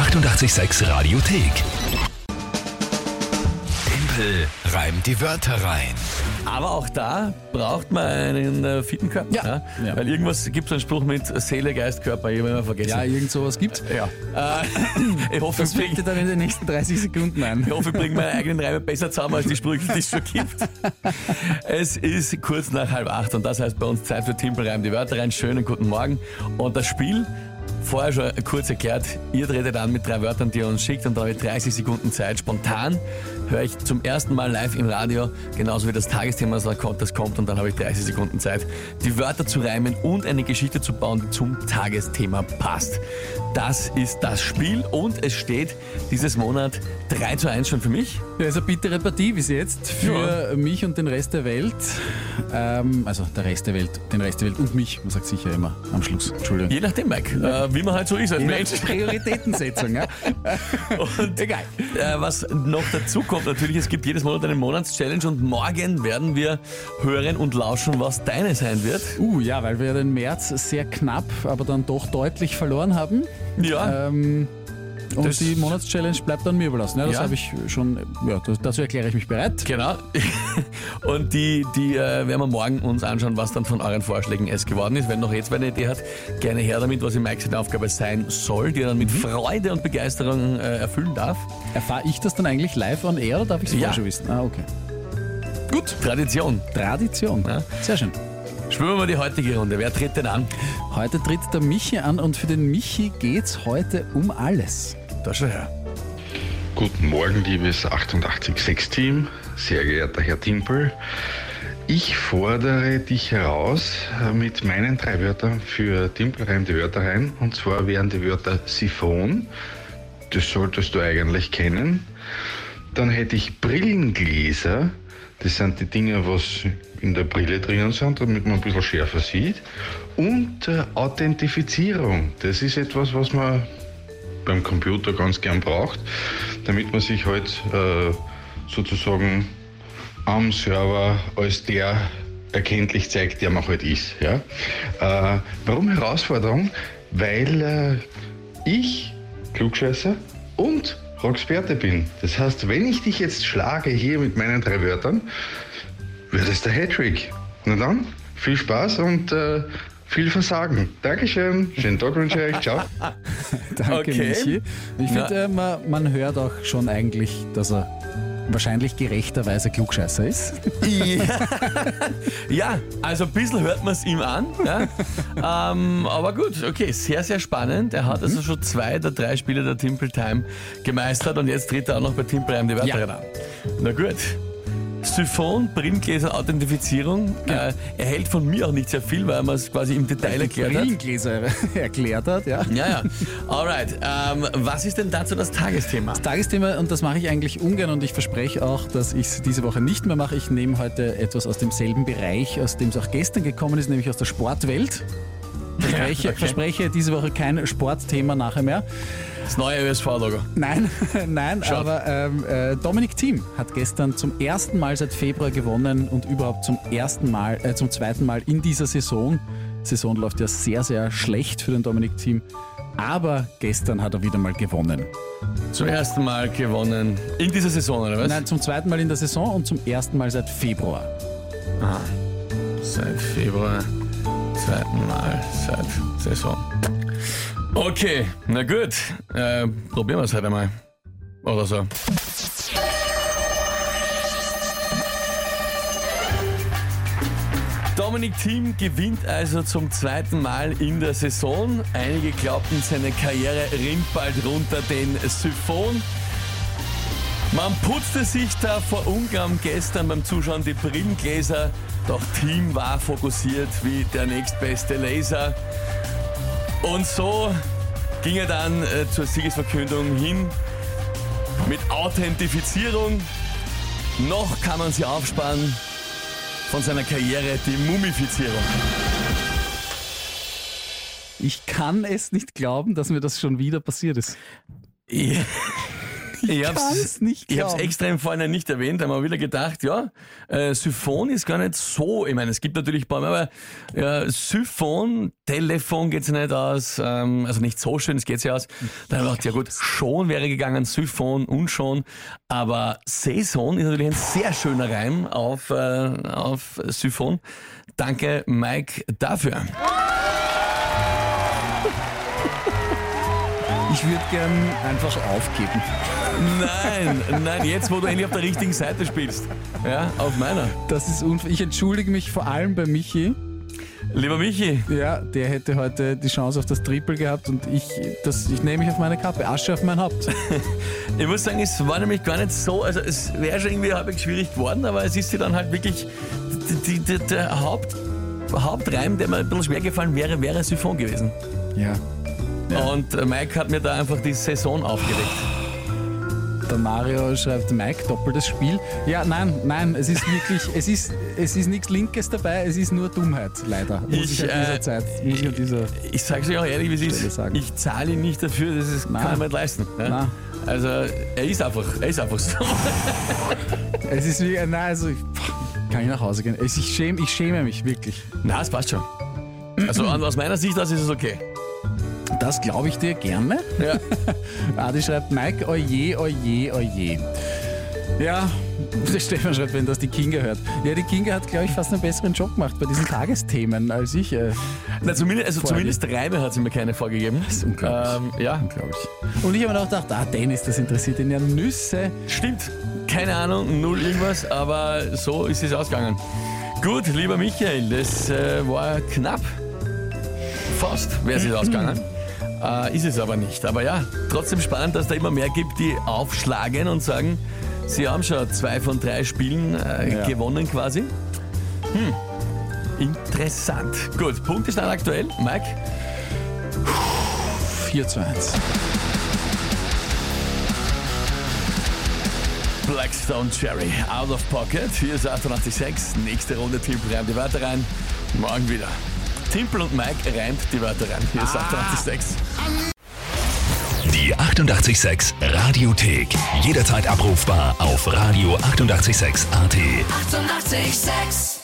886 Radiothek. Tempel reimt die Wörter rein. Aber auch da braucht man einen äh, fitten Körper. Ja. Ja. Weil irgendwas gibt es einen Spruch mit Seele, Geist, Körper, ich habe immer vergessen. Ja, irgend sowas gibt's. Ja. Äh, ich hoffe, Das ich fällt dir dann in den nächsten 30 Sekunden ein. ich hoffe, ich bringe meine eigenen Reime besser zusammen als die Sprüche, die es schon gibt. Es ist kurz nach halb acht und das heißt bei uns Zeit für Timpel reimt die Wörter rein. Schönen guten Morgen. Und das Spiel, vorher schon kurz erklärt, ihr tretet an mit drei Wörtern, die ihr uns schickt und dann habe ich 30 Sekunden Zeit. Spontan höre ich zum ersten Mal live im Radio, genauso wie das Tagesthema, das kommt, das kommt und dann habe ich 30 Sekunden Zeit, die Wörter zu reimen und eine Geschichte zu bauen, die zum Tagesthema passt. Das ist das Spiel und es steht dieses Monat 3 zu 1 schon für mich. Ja, ist eine bittere Partie bis jetzt für mich und den Rest der Welt. Ähm, also der Rest der Welt, den Rest der Welt und mich. Man sagt sicher immer am Schluss. Entschuldigung. Je nachdem, Mike, äh, wie man halt so ist als Mensch. Prioritätensetzung, ja. Und Egal. Äh, was noch dazu kommt, natürlich, es gibt jedes Monat eine Monatschallenge und morgen werden wir hören und lauschen, was deine sein wird. Uh, ja, weil wir den März sehr knapp, aber dann doch deutlich verloren haben. Ja, Ähm, und Das- die Monatschallenge bleibt dann mir überlassen. Ja, das Ja. habe ich schon, ja, das, dazu erkläre ich mich bereit. genau. Und die, die äh, werden wir morgen uns anschauen, was dann von euren Vorschlägen es geworden ist. Wenn noch jetzt wer eine Idee hat, gerne her damit, was in Mike seine Aufgabe sein soll, die er dann mit Freude und Begeisterung äh, erfüllen darf. Erfahre ich das dann eigentlich live on air oder darf ich es Ja. vorher schon wissen? Ah, okay. Gut, Tradition. Tradition. Ja. Sehr schön. Spüren wir mal die heutige Runde. Wer tritt denn an? Heute tritt der Michi an und für den Michi geht's heute um alles. Da schon her. Guten Morgen, liebes 886-Team, sehr geehrter Herr Timpel. Ich fordere dich heraus äh, mit meinen drei Wörtern für Timpelreim die Wörter rein. Und zwar wären die Wörter Siphon, das solltest du eigentlich kennen. Dann hätte ich Brillengläser, das sind die Dinge, was in der Brille drinnen sind, damit man ein bisschen schärfer sieht. Und äh, Authentifizierung, das ist etwas, was man beim Computer ganz gern braucht, damit man sich halt äh, sozusagen am Server als der erkenntlich zeigt, der man halt ist. Ja? Äh, warum Herausforderung? Weil äh, ich Klugscheißer und Roxperte bin. Das heißt, wenn ich dich jetzt schlage hier mit meinen drei Wörtern, wird es der Hattrick. Na dann, viel Spaß und äh, viel Versagen. Dankeschön, schönen Tag wünsche ich euch, ciao. Danke, Okay. Michi. Ich finde, äh, man, man hört auch schon eigentlich, dass er wahrscheinlich gerechterweise Klugscheißer ist. Ja, ja also ein bisschen hört man es ihm an. Ja. Ähm, aber gut, okay, sehr, sehr spannend. Er hat also schon zwei der drei Spiele der Timple Time gemeistert und jetzt tritt er auch noch bei Timple Time die Wörter Ja. an. Na gut. Siphon, Brillengläser, Authentifizierung. Äh, er hält von mir auch nicht sehr viel, weil er mir es quasi im Detail erklärt hat. Brillengläser erklärt hat, ja. Ja, ja. Alright. Ähm, was ist denn dazu das Tagesthema? Tagesthema, und das mache ich eigentlich ungern und ich verspreche auch, dass ich es diese Woche nicht mehr mache. Ich nehme heute etwas aus demselben Bereich, aus dem es auch gestern gekommen ist, nämlich aus der Sportwelt. Verspreche, okay. verspreche diese Woche kein Sportthema nachher mehr. Das neue ÖSV-Logo. Nein, nein, Schade. aber ähm, äh, Dominik Thiem hat gestern zum ersten Mal seit Februar gewonnen und überhaupt zum ersten Mal, äh, zum zweiten Mal in dieser Saison. Die Saison läuft ja sehr, sehr schlecht für den Dominik Thiem. Aber gestern hat er wieder mal gewonnen. Zum ersten Mal gewonnen in dieser Saison, oder was? Nein, zum zweiten Mal in der Saison und zum ersten Mal seit Februar. Seit Februar, zweiten Mal seit Saison. Okay, na gut. Äh, probieren wir es halt einmal. Oder so. Dominik Thiem gewinnt also zum zweiten Mal in der Saison. Einige glaubten, seine Karriere rinnt bald runter den Siphon. Man putzte sich da vor Ungarn gestern beim Zuschauen die Brillengläser, doch Team war fokussiert wie der nächstbeste Laser. Und so ging er dann äh, zur Siegesverkündung hin mit Authentifizierung. Noch kann man sie aufsparen von seiner Karriere, die Mumifizierung. Ich kann es nicht glauben, dass mir das schon wieder passiert ist. Ja, Ich hab's- kann's nicht Ich habe es glauben. extra im Vorhinein nicht erwähnt, haben wir wieder gedacht, ja, äh, Syphon ist gar nicht so, ich meine, es gibt natürlich Bäume, aber ja, Syphon, Telefon geht's nicht aus, ähm, also nicht so schön, es geht ja aus. Dann habe ich gedacht, ja gut, schon wäre gegangen, Syphon und schon, aber Saison ist natürlich ein sehr schöner Reim auf, äh, auf Syphon. Danke, Mike, dafür. Ich würde gern einfach aufgeben. Nein, nein, jetzt, wo du endlich auf der richtigen Seite spielst. Ja, auf meiner. Das ist unf Ich entschuldige mich vor allem bei Michi. Lieber Michi, Ja, der hätte heute die Chance auf das Triple gehabt und ich, das, ich nehme mich auf meine Kappe. Asche auf mein Haupt. Ich muss sagen, es war nämlich gar nicht so, also es wäre schon irgendwie halbwegs schwierig geworden, aber es ist dir dann halt wirklich die, die, der Haupt, Hauptreim, der mir ein bisschen schwer gefallen wäre, wäre Siphon gewesen. Ja. Und äh, Mike hat mir da einfach die Saison aufgelegt. Der Mario schreibt Mike, doppeltes Spiel. Ja, nein, nein, es ist wirklich, es ist, es ist nichts Linkes dabei, es ist nur Dummheit, leider. Muss ich, Ich, an dieser äh, Zeit, muss ich an dieser. Ich sage es euch auch ehrlich, wie es ist. sagen. Ich zahle ihn nicht dafür, das ist, kann nicht leisten. Nein. Also er ist einfach, er ist einfach so. Es ist wie, nein, also ich, kann ich nach Hause gehen. Ich, schäme, ich schäme mich wirklich. Na, es passt schon. Also aus meiner Sicht aus ist es okay. Das glaube ich dir gerne. Ja. Adi schreibt, Mike, oje, oje, oje. Ja, Stefan schreibt, wenn das die Kinga hört. Ja, die Kinga hat, glaube ich, fast einen besseren Job gemacht bei diesen Tagesthemen als ich. Äh, Na, zumindest, also zumindest Reime hat sie mir keine vorgegeben. ist unglaublich. Ähm, ja, glaube ich. Und ich habe mir auch gedacht, ah, Dennis, das interessiert ihn ja Nüsse. Stimmt, keine Ahnung, null irgendwas, aber so ist es ausgegangen. Gut, lieber Michael, das äh, war knapp. Fast wäre es ausgegangen. Äh, ist es aber nicht. Aber ja, trotzdem spannend, dass da immer mehr gibt, die aufschlagen und sagen, sie haben schon zwei von drei Spielen äh, Ja. gewonnen quasi. Hm. Interessant. Gut, Punktestand aktuell. Mike? 4 zu 1. Blackstone Cherry, Out of Pocket. Hier ist 886. Nächste Runde Timpel reimt die Wörter rein. Morgen wieder. Timpel und Mike reimt die Wörter rein. Hier ist 886. Die 886 Radiothek. Jederzeit abrufbar auf radio886.at. 886! 886